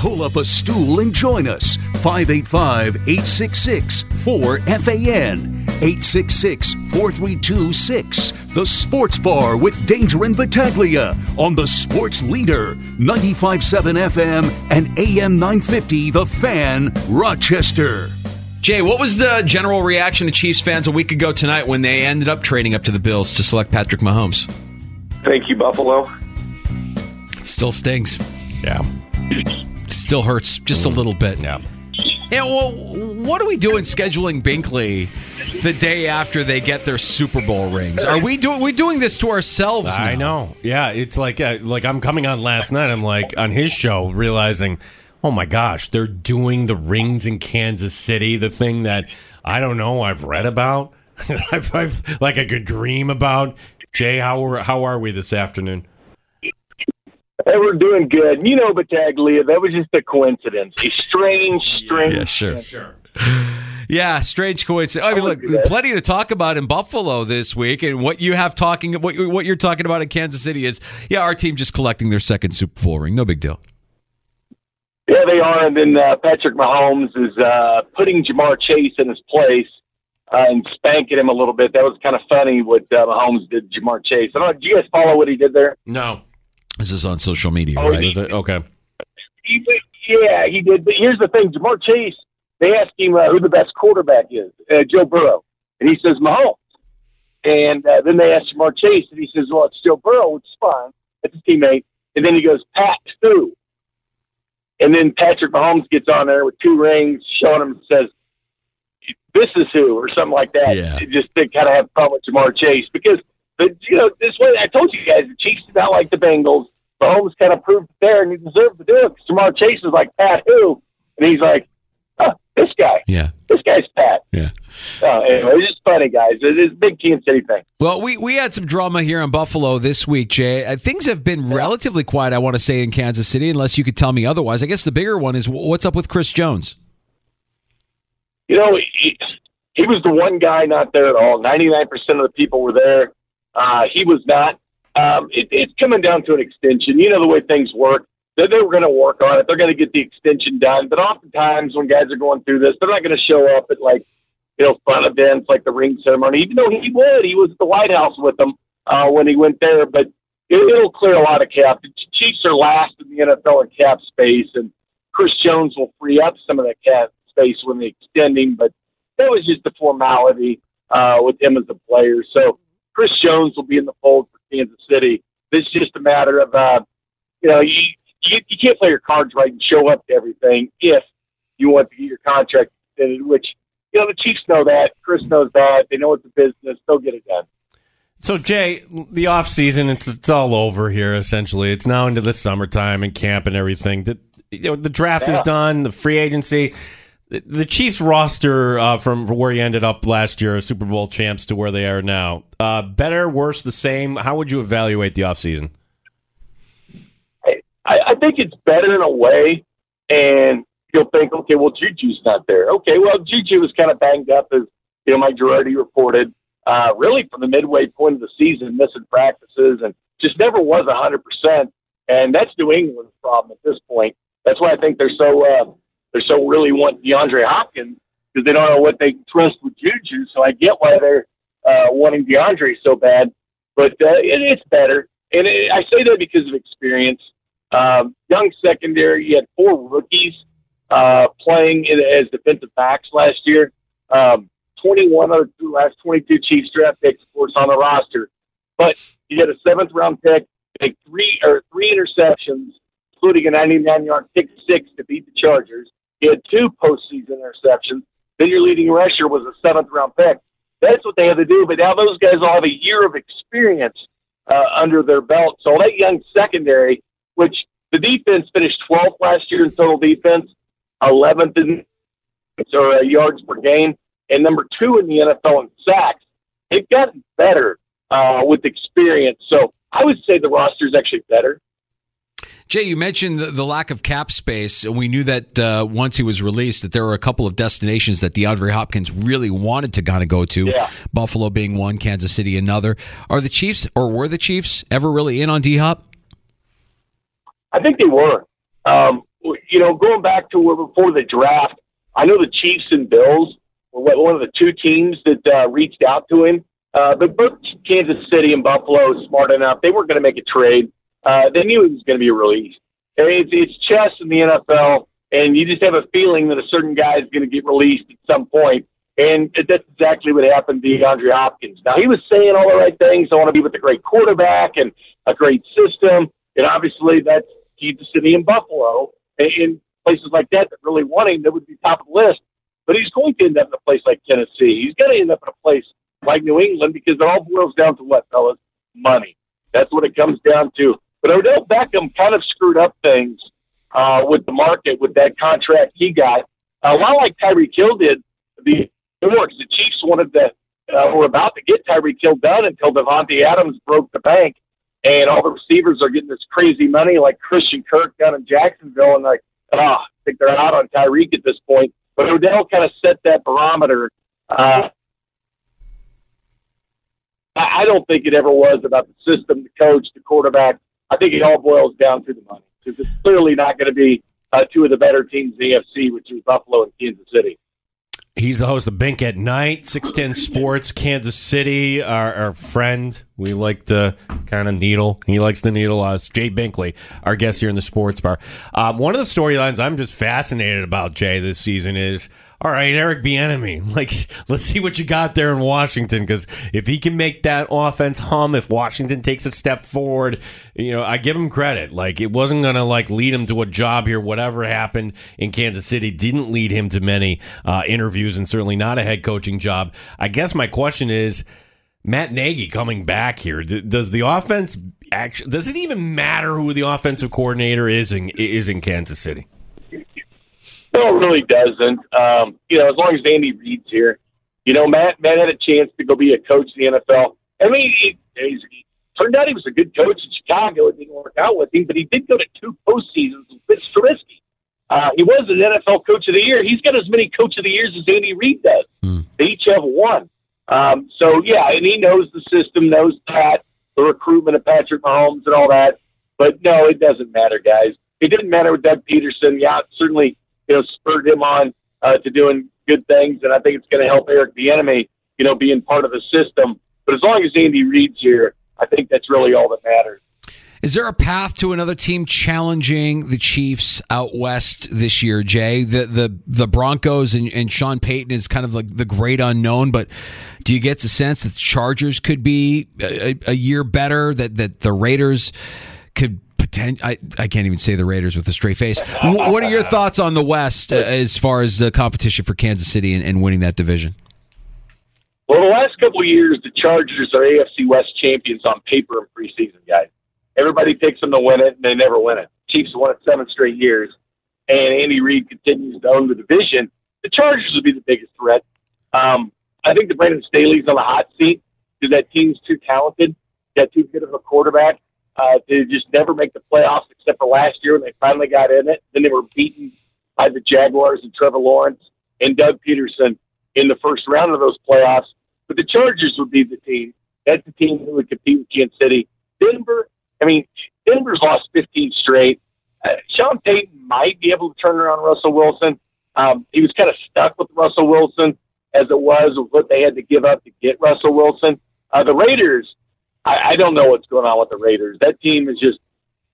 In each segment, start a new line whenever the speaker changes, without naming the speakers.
Pull up a stool and join us. 585 866 4FAN. 866 432 6. The Sports Bar with Danger and Battaglia on the Sports Leader. 957 FM and AM 950 The Fan, Rochester.
Jay, what was the general reaction to Chiefs fans a week ago tonight when they ended up trading up to the Bills to select Patrick Mahomes?
Thank you, Buffalo.
It still stings. Yeah. Still hurts just a little bit.
Yeah.
Yeah, well, what are we doing scheduling Binkley the day after they get their Super Bowl rings? Are we doing we doing this to ourselves now?
I know. Yeah, it's like uh, like I'm coming on last night. I'm like on his show, realizing, oh my gosh, they're doing the rings in Kansas City, the thing that I don't know. I've read about. I've, I've like I could dream about. Jay, how are, how are we this afternoon?
Hey, we're doing good. You know, Battaglia, that was just a coincidence. A strange, strange.
Yeah, sure. Sure. Yeah, strange coincidence. I mean, look, plenty to talk about in Buffalo this week, and what you have talking, what what you're talking about in Kansas City is, yeah, our team just collecting their second Super Bowl ring. No big deal.
Yeah, they are. And then uh, Patrick Mahomes is uh, putting Ja'Marr Chase in his place uh, and spanking him a little bit. That was kind of funny what uh, Mahomes did to Ja'Marr Chase. I don't know. Do you guys follow what he did there?
No.
This is on social media,
Oh,
right?
Is it? Okay.
He, yeah, he did. But here's the thing: Ja'Marr Chase. They asked him uh, who the best quarterback is. Uh, Joe Burrow, and he says Mahomes. And uh, then they asked Ja'Marr Chase, and he says, "Well, it's Joe Burrow, which is fine. It's his teammate." And then he goes, "Pat who?" And then Patrick Mahomes gets on there with two rings, showing him, and says, "This is who," or something like that.
Yeah.
Just to kind of have fun with Ja'Marr Chase because the you know this way I told you guys the Chiefs did not like the Bengals. Mahomes kind of proved it there, and he deserved to do it. 'cause Ja'Marr Chase is like Pat who, and he's like, huh, this guy,
Yeah,
this guy's Pat.
yeah.
Uh, anyway, it's just funny, guys. It is a big Kansas City thing.
Well, we, we had some drama here in Buffalo this week, Jay. Uh, things have been relatively quiet, I want to say, in Kansas City, unless you could tell me otherwise. I guess the bigger one is what's up with Chris Jones?
You know, he, he was the one guy not there at all. Ninety nine percent of the people were there. Uh, he was not. Um, it, it's coming down to an extension. You know the way things work. They, they were going to work on it. They're going to get the extension done. But oftentimes when guys are going through this, they're not going to show up at like you know fun events like the ring ceremony. Even though he would, he was at the White House with them uh, when he went there. But it, it'll clear a lot of cap. The Chiefs are last in the NFL in cap space, and Chris Jones will free up some of that cap space when they extend him. But that was just a formality uh, with him as a player. So Chris Jones will be in the fold for Kansas City. This is just a matter of, uh, you know, you, you, you can't play your cards right and show up to everything if you want to get your contract extended, which, you know, the Chiefs know that. Chris knows that. They know it's a business. They'll get it done.
So Jay, the off season, it's it's all over here. Essentially, it's now into the summertime and camp and everything. The you know, the draft is done. The free agency. The, Chiefs roster uh, from where you ended up last year, Super Bowl champs, to where they are now. Uh, better, worse, the same. How would you evaluate the offseason?
I, I think it's better in a way, and you'll think, okay, well, Juju's not there. Okay, well, Juju was kind of banged up, as you know, Mike Girardi reported, uh, really from the midway point of the season, missing practices, and just never was a hundred percent. And that's New England's problem at this point. That's why I think they're so uh, they're so really want DeAndre Hopkins because they don't know what they trust with Juju. So I get why they're uh, wanting DeAndre so bad, but uh, it, it's better. and it, I say that because of experience. Um, young secondary, you had four rookies uh, playing in, as defensive backs last year. Um, 21 of the last 22 Chiefs draft picks, of course, on the roster. But you had a seventh round pick, make three or three interceptions, including a 99 yard pick six to beat the Chargers. You had two postseason interceptions. Then your leading rusher was a seventh round pick. That's what they had to do. But now those guys all have a year of experience uh, under their belt. So that young secondary, which the defense finished 12th last year in total defense, 11th in or uh, yards per game, and number two in the NFL in sacks. They've gotten better uh, with experience. So I would say the roster is actually better.
Jay, you mentioned the, the, lack of cap space. We knew that uh, once he was released, that there were a couple of destinations that DeAndre Hopkins really wanted to kind of go to.
Yeah.
Buffalo being one, Kansas City another. Are the Chiefs or were the Chiefs ever really in on D Hop?
I think they were. Um, you know, going back to before the draft, I know the Chiefs and Bills were one of the two teams that uh, reached out to him. Uh, but both Kansas City and Buffalo smart enough; they weren't going to make a trade uh, they knew it was going to be a released. It's, it's chess in the NFL, and you just have a feeling that a certain guy is going to get released at some point. And that's exactly what happened to DeAndre Hopkins. Now, he was saying all the right things. I want to be with a great quarterback and a great system. And obviously, that's Kansas City and Buffalo. And in places like that that really want him, that would be top of the list. But he's going to end up in a place like Tennessee. He's going to end up in a place like New England because it all boils down to what, fellas? Money. That's what it comes down to. But Odell Beckham kind of screwed up things uh, with the market with that contract he got. Uh, not like Tyreek Hill did the because the Chiefs wanted to uh, were about to get Tyreek Hill done until Davante Adams broke the bank, and all the receivers are getting this crazy money like Christian Kirk down in Jacksonville, and like ah, oh, I think they're out on Tyreek at this point. But Odell kind of set that barometer. Uh, I don't think it ever was about the system, the coach, the quarterback. I think it all boils down to the money because it's clearly not going to be uh, two of the better teams in the AFC, which is Buffalo and Kansas City.
He's the host of Bink at Night, 610 Sports, Kansas City, our, our friend. We like the kind of needle. He likes the needle. Uh, Jay Binkley, our guest here in the sports bar. Um, one of the storylines I'm just fascinated about, Jay, this season is all right, Eric Bieniemy, like let's see what you got there in Washington because if he can make that offense hum, if Washington takes a step forward, you know, I give him credit. Like it wasn't gonna like lead him to a job here. Whatever happened in Kansas City didn't lead him to many uh, interviews and certainly not a head coaching job. I guess my question is. Matt Nagy coming back here. Does the offense actually? Does it even matter who the offensive coordinator is in is in Kansas City?
No, it really doesn't. Um, you know, as long as Andy Reid's here, you know, Matt Matt had a chance to go be a coach in the NFL. I mean, he, he's, he turned out he was a good coach in Chicago. It didn't work out with him, but he did go to two postseasons with Mitch Trubisky. Uh, he was an NFL Coach of the Year. He's got as many Coach of the Years as Andy Reid does. Mm. They each have one. Um, so yeah, and he knows the system, knows that the recruitment of Patrick Mahomes and all that. But no, it doesn't matter, guys. It didn't matter with Doug Pederson. Yeah, certainly you know, spurred him on uh, to doing good things, and I think it's going to help Eric Bieniemy, you know, being part of the system. But as long as Andy Reid's here, I think that's really all that matters.
Is there a path to another team challenging the Chiefs out west this year, Jay? The the the Broncos and, and Sean Payton is kind of like the great unknown, but do you get the sense that the Chargers could be a, a year better? That that the Raiders could potent- I, I can't even say the Raiders with a straight face. what are your thoughts on the West uh, as far as the competition for Kansas City and, and winning that division?
Well, the last couple of years, the Chargers are AFC West champions on paper in preseason, guys. Everybody picks them to win it, and they never win it. Chiefs won it seven straight years, and Andy Reid continues to own the division. The Chargers would be the biggest threat. Um, I think the Brandon Staley's on the hot seat because that team's too talented, got too good of a quarterback uh, to just never make the playoffs except for last year when they finally got in it. Then they were beaten by the Jaguars and Trevor Lawrence and Doug Pederson in the first round of those playoffs. But the Chargers would be the team. That's the team who would compete with Kansas City. Denver, I mean, Denver's lost 15 straight. Uh, Sean Payton might be able to turn around Russell Wilson. Um, he was kind of stuck with Russell Wilson as it was with what they had to give up to get Russell Wilson. Uh, the Raiders, I, I don't know what's going on with the Raiders. That team is just,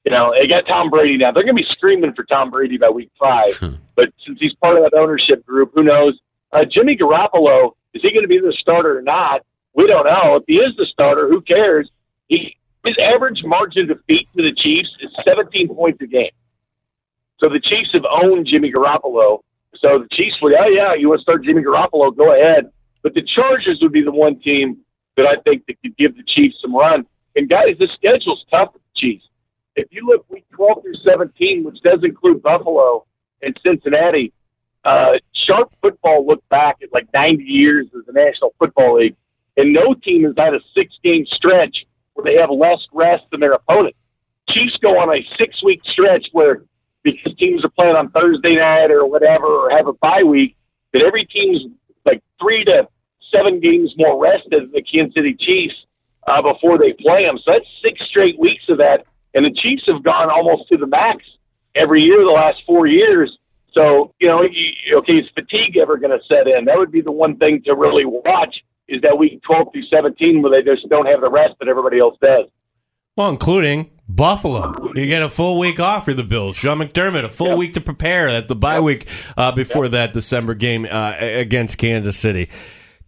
you know, they got Tom Brady now. They're going to be screaming for Tom Brady by week five. but since he's part of that ownership group, who knows? Uh, Jimmy Garoppolo, is he going to be the starter or not? We don't know. If he is the starter, who cares? He, his average margin of defeat to the Chiefs is 17 points a game. So the Chiefs have owned Jimmy Garoppolo. So the Chiefs would, oh yeah, you want to start Jimmy Garoppolo, go ahead. But the Chargers would be the one team that I think that could give the Chiefs some run. And guys, the schedule's tough for the Chiefs. If you look week 12 through 17, which does include Buffalo and Cincinnati, uh, sharp football looked back at like 90 years as the National Football League, and no team has had a six game stretch where they have less rest than their opponent. Chiefs go on a six week stretch where because teams are playing on Thursday night or whatever or have a bye week, that every team's like three to seven games more rest than the Kansas City Chiefs uh, before they play them. So that's six straight weeks of that. And the Chiefs have gone almost to the max every year the last four years. So, you know, you, okay, is fatigue ever going to set in? That would be the one thing to really watch is that week 12 through 17 where they just don't have the rest that everybody else does.
Well, including Buffalo. You get a full week off for the Bills. Sean McDermott, a full yep. week to prepare at the bye yep. week uh, before yep. that December game uh, against Kansas City.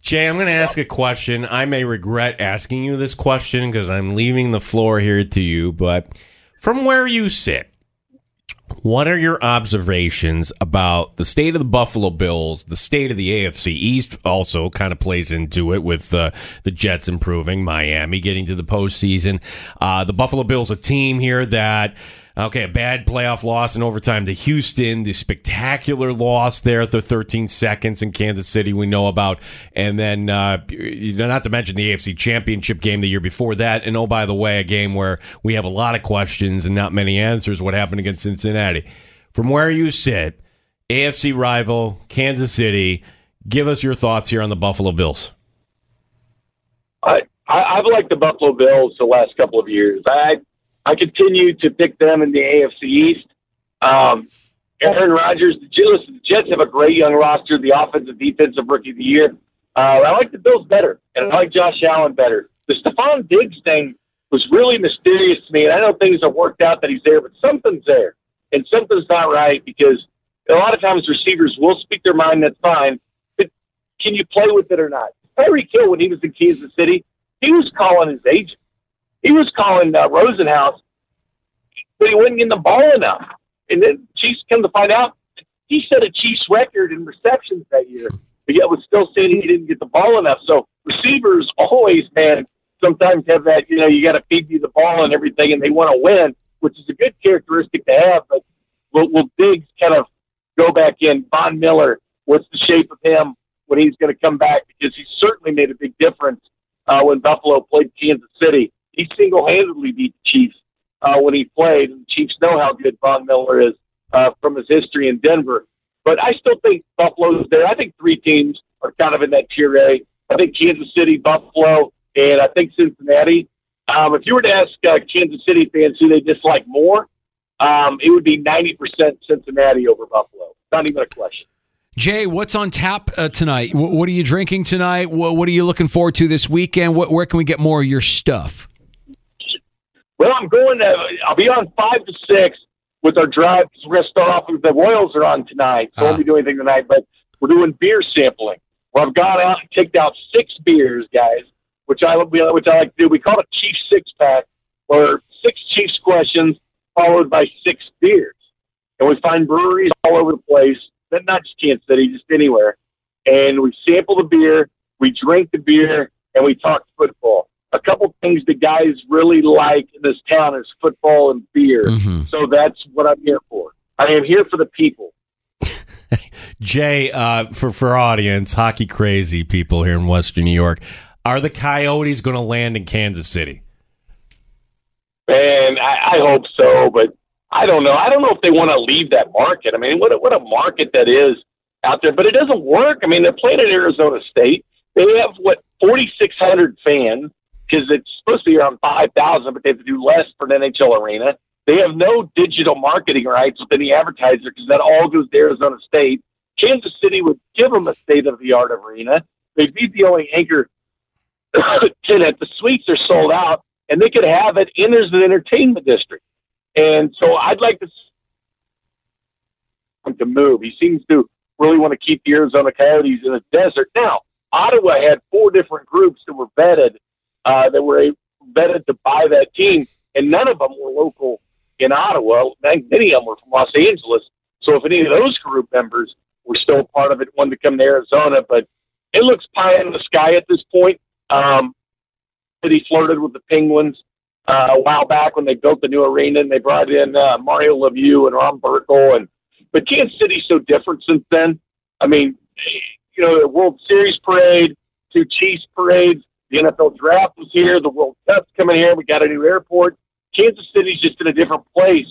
Jay, I'm going to ask a question. I may regret asking you this question because I'm leaving the floor here to you, but from where you sit, what are your observations about the state of the Buffalo Bills, the state of the AFC East also kind of plays into it with uh, the Jets improving, Miami getting to the postseason. Uh, the Buffalo Bills, a team here that Okay, a bad playoff loss in overtime to Houston, the spectacular loss there at the 13 seconds in Kansas City we know about, and then uh, not to mention the AFC Championship game the year before that, and oh by the way, a game where we have a lot of questions and not many answers. What happened against Cincinnati? From where you sit, AFC rival Kansas City, give us your thoughts here on the Buffalo Bills.
I, I have liked the Buffalo Bills the last couple of years. I I continue to pick them in the AFC East. Um, Aaron Rodgers, the Jets, the Jets have a great young roster. The offensive, defensive rookie of the year. Uh, I like the Bills better, and I like Josh Allen better. The Stefon Diggs thing was really mysterious to me, and I know things have worked out that he's there, but something's there, and something's not right because a lot of times receivers will speak their mind. That's fine, but can you play with it or not? Tyreek Hill, when he was in Kansas City, he was calling his agent. He was calling uh, Rosenhaus, but he wasn't getting the ball enough. And then Chiefs come to find out he set a Chiefs record in receptions that year, but yet was still saying he didn't get the ball enough. So receivers always, man, sometimes have that, you know, you got to feed you the ball and everything, and they want to win, which is a good characteristic to have. But will, will Diggs kind of go back in? Von Miller, what's the shape of him when he's going to come back? Because he certainly made a big difference uh, when Buffalo played Kansas City he single-handedly beat the Chiefs uh, when he played. The Chiefs know how good Von Miller is uh, from his history in Denver. But I still think Buffalo's there. I think three teams are kind of in that tier A. I think Kansas City, Buffalo, and I think Cincinnati. Um, if you were to ask uh, Kansas City fans who they dislike more, um, it would be 90% Cincinnati over Buffalo. Not even a question.
Jay, what's on tap uh, tonight? W- what are you drinking tonight? W- what are you looking forward to this weekend? Wh- where can we get more of your stuff?
Well, I'm going to. I'll be on five to six with our drive we're going to start off with the Royals are on tonight. So uh-huh. Won't be doing anything tonight, but we're doing beer sampling. Where I've gone out and picked out six beers, guys, which I which I like to do. We call it Chief Six Pack, where six Chiefs questions followed by six beers, and we find breweries all over the place. Not just Kansas City, just anywhere. And we sample the beer, we drink the beer, and we talk football a couple things the guys really like in this town is football and beer. Mm-hmm. So that's what I'm here for. I am here for the people.
Jay, uh, for for audience, hockey crazy people here in Western New York, are the Coyotes going to land in Kansas City?
Man, I, I hope so, but I don't know. I don't know if they want to leave that market. I mean, what a, what a market that is out there, but it doesn't work. I mean, they're playing at Arizona State. They have what 4,600 fans because it's supposed to be around 5,000, but they have to do less for an NHL arena. They have no digital marketing rights with any advertiser because that all goes to Arizona State. Kansas City would give them a state of the art arena. They'd be the only anchor tenant. The suites are sold out. and they could have it. And there's an entertainment district, and so I'd like to to move. He seems to really want to keep the Arizona Coyotes in the desert. Now, Ottawa had four different groups that were vetted uh, that were vetted to buy that team, and none of them were local in Ottawa. Many of them were from Los Angeles. So if any of those group members were still part of it, wanted to come to Arizona, but it looks pie in the sky at this point. Um, he flirted with the Penguins uh, a while back when they built the new arena and they brought in uh, Mario Lemieux and Ron Burkle and but Kansas City's so different since then. I mean, you know, the World Series parade, two Chiefs parades, the NFL draft was here, the World Cup's coming here, we got a new airport. Kansas City's just in a different place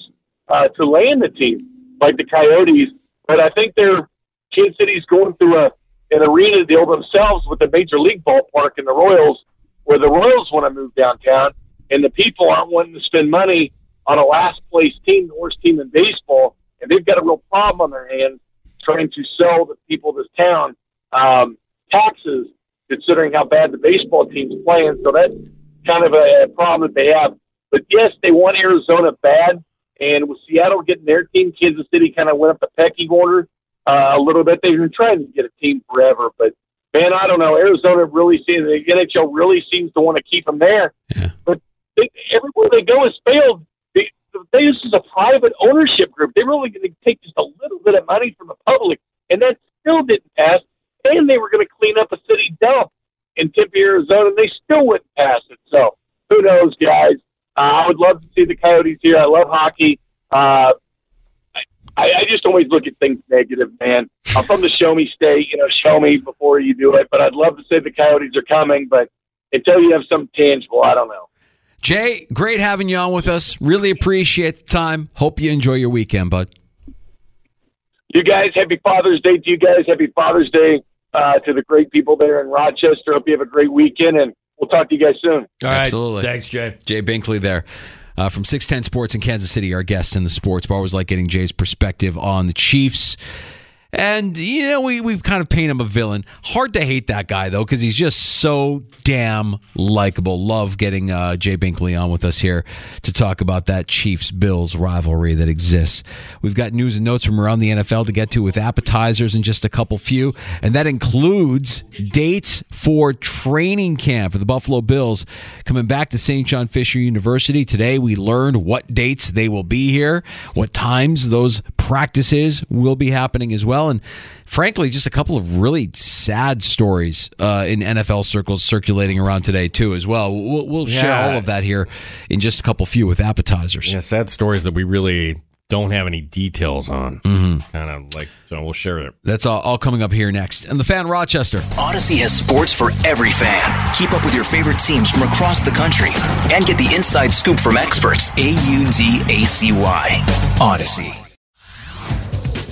uh, to land the team, like the Coyotes. But I think they're Kansas City's going through a an arena deal themselves with the Major League ballpark and the Royals, where the Royals want to move downtown, and the people aren't wanting to spend money on a last place team, the worst team in baseball, and they've got a real problem on their hands trying to sell the people of this town um, taxes, considering how bad the baseball team's playing. So that's kind of a, problem that they have. But yes, they want Arizona bad, and with Seattle getting their team, Kansas City kind of went up the pecking order uh, a little bit. They've been trying to get a team forever, but man, I don't know. Arizona really seems the NHL really seems to want to keep them there,
Yeah.
but they, everywhere they go has failed. They, this is a private ownership group. They're really going to take just a little bit of money from the public, and that still didn't pass. And they were going to clean up a city dump in Tempe, Arizona, and they still wouldn't pass it. So who knows, guys? Uh, I would love to see the Coyotes here. I love hockey. Uh, I, I just always look at things negative, man. I'm from the show me state, you know, show me before you do it. But I'd love to say the Coyotes are coming, but until you have something tangible, I don't know.
Jay, great having you on with us. Really appreciate the time. Hope you enjoy your weekend, bud.
You guys, happy Father's Day to you guys. Happy Father's Day uh, to the great people there in Rochester. Hope you have a great weekend, and we'll talk to you guys soon.
All right.
Absolutely.
Thanks, Jay.
Jay Binkley there. Uh, from 610 Sports in Kansas City, our guest in the sports bar. Always like getting Jay's perspective on the Chiefs. And, you know, we, we kind of paint him a villain. Hard to hate that guy, though, because he's just so damn likable. Love getting uh, Jay Binkley on with us here to talk about that Chiefs Bills rivalry that exists. We've got news and notes from around the NFL to get to with appetizers and just a couple few. And that includes dates for training camp for the Buffalo Bills coming back to St. John Fisher University. Today, we learned what dates they will be here, what times those practices will be happening as well. And frankly, just a couple of really sad stories uh, in NFL circles circulating around today, too, as well. We'll, we'll share all of that here in just a couple few with appetizers.
Yeah, sad stories that we really don't have any details on. Mm-hmm. Kind of like, so we'll share it.
That's all, all coming up here next. And the fan Rochester.
Audacy has sports for every fan. Keep up with your favorite teams from across the country and get the inside scoop from experts. A U D A C Y. Audacy.